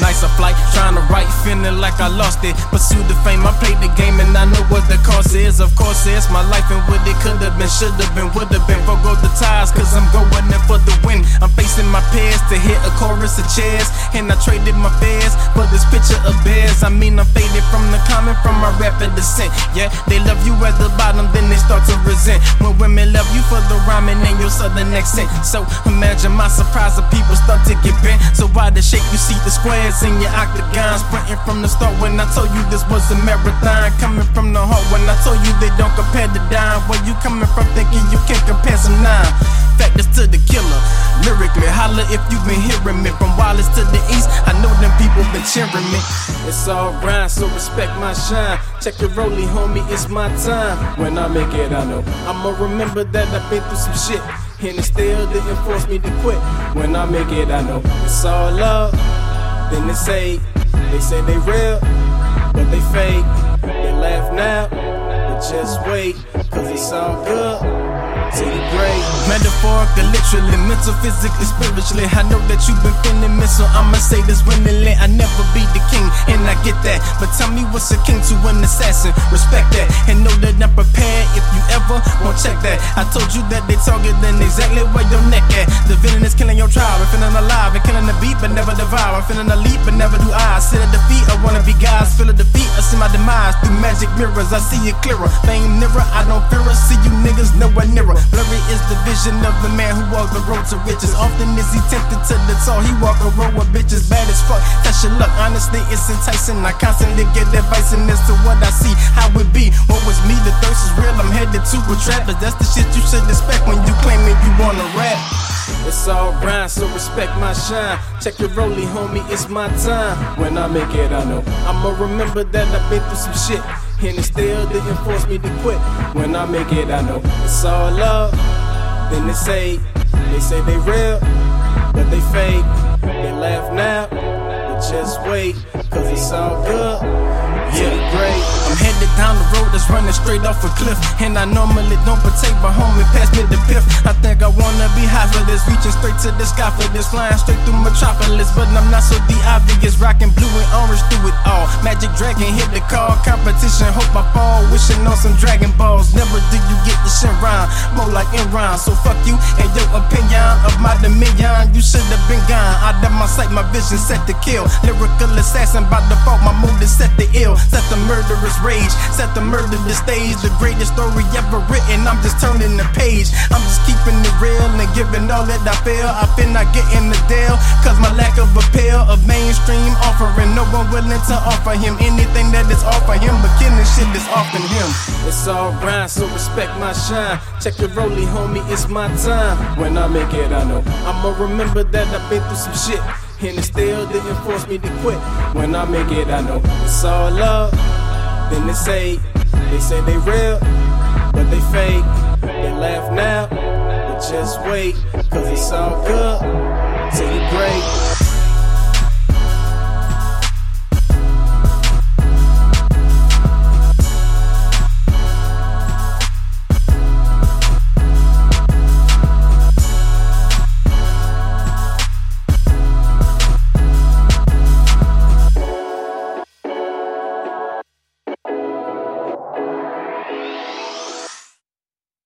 nicer flight, trying to write, feeling like I lost it. Pursued the fame, I played the game, and I know what the cost is. Of course, it's my life, and what it could've been, should've been, would've been. Forgo the ties, cause I'm going in for the win. I'm facing my peers to hit a chorus of chairs. And I traded my fares for this picture of bears. I mean, I'm faded from the comment from my rapid descent. Yeah, they love you at the bottom, then they start to resent. When women love you for the rhyming and your southern accent. So imagine my surprise if people start to get bent. So why the shape you see the squares in your octagons? Sprinting from the start when I told you this was a marathon. Coming told you they don't compare the dime. Where you coming from thinking you can't compare some nine? Factors to the killer. Lyrically, holla if you been hearing me. From Wallace to the east, I know them people been cheering me. It's all grind, so respect my shine. Check your rollie, homie, it's my time. When I make it, I know I'ma remember that I've been through some shit. And it still didn't force me to quit. When I make it, I know it's all love. Then they say, they say they real, but they fake. They laugh now, just wait, cause it's all good till you break. Metaphorically, literally, mental, physically, spiritually. I know that you've been feeling me, so I'ma say this willingly. I never be the king, and I get that. But tell me what's a king to an assassin? Respect that, and know that I'm prepared if you ever won't check that. I told you that they targeting exactly where your neck at. The villain is killing your tribe, and feeling alive, and killing the beat, but never devour. I'm feeling a leap, but never do I. Sit at the feel a defeat. I see my demise through magic mirrors, I see it clearer. Fame nearer, I don't fear it. See you niggas nowhere nearer. Blurry is the vision of the man who walked the road to riches. Often is he tempted to the tall, he walk a road with bitches bad as fuck. Touch your luck, honestly, it's enticing. I constantly get advice and as to what I see, how it be. What was me, the thirst is real, I'm headed to a trap. But that's the shit you should expect when you claim claiming you wanna rap. It's all grind, so respect my shine. Check your rollie, homie, it's my time. When I make it, I know I'ma remember that I've been through some shit. And it still didn't force me to quit. When I make it, I know it's all love. Then they say, they say they real, but they fake. They laugh now, but just wait, cause it's all good. Yeah, great. I'm headed down the road that's running straight off a cliff. And I normally don't partake, but homie, pass me the piff. I think I wanna be high for this, reaching straight to the sky for this, flying straight through metropolis. But I'm not so the obvious, rocking blue and orange through it all. Magic dragon hit the call, competition, hope I fall. Wishing on some Dragon Balls. Never do you more like rhyme. So fuck you and your opinion of my dominion. You should have been gone. Out of my sight, my vision set to kill. Lyrical assassin by default, my mood is set to ill. Set the murderous rage, set the murder the stage. The greatest story ever written. I'm just turning the page. I'm just keeping it real and giving all that I feel. I feel not getting the deal, cause my lack of appeal of mainstream. No one willing to offer him anything that is offer him, but killing shit is often him. It's all grind, so respect my shine. Check your rollie, homie, it's my time. When I make it, I know I'ma remember that I've been through some shit. And it still didn't force me to quit. When I make it, I know it's all love. Then they say, they say they real, but they fake. They laugh now, but just wait, cause it's all good till you break.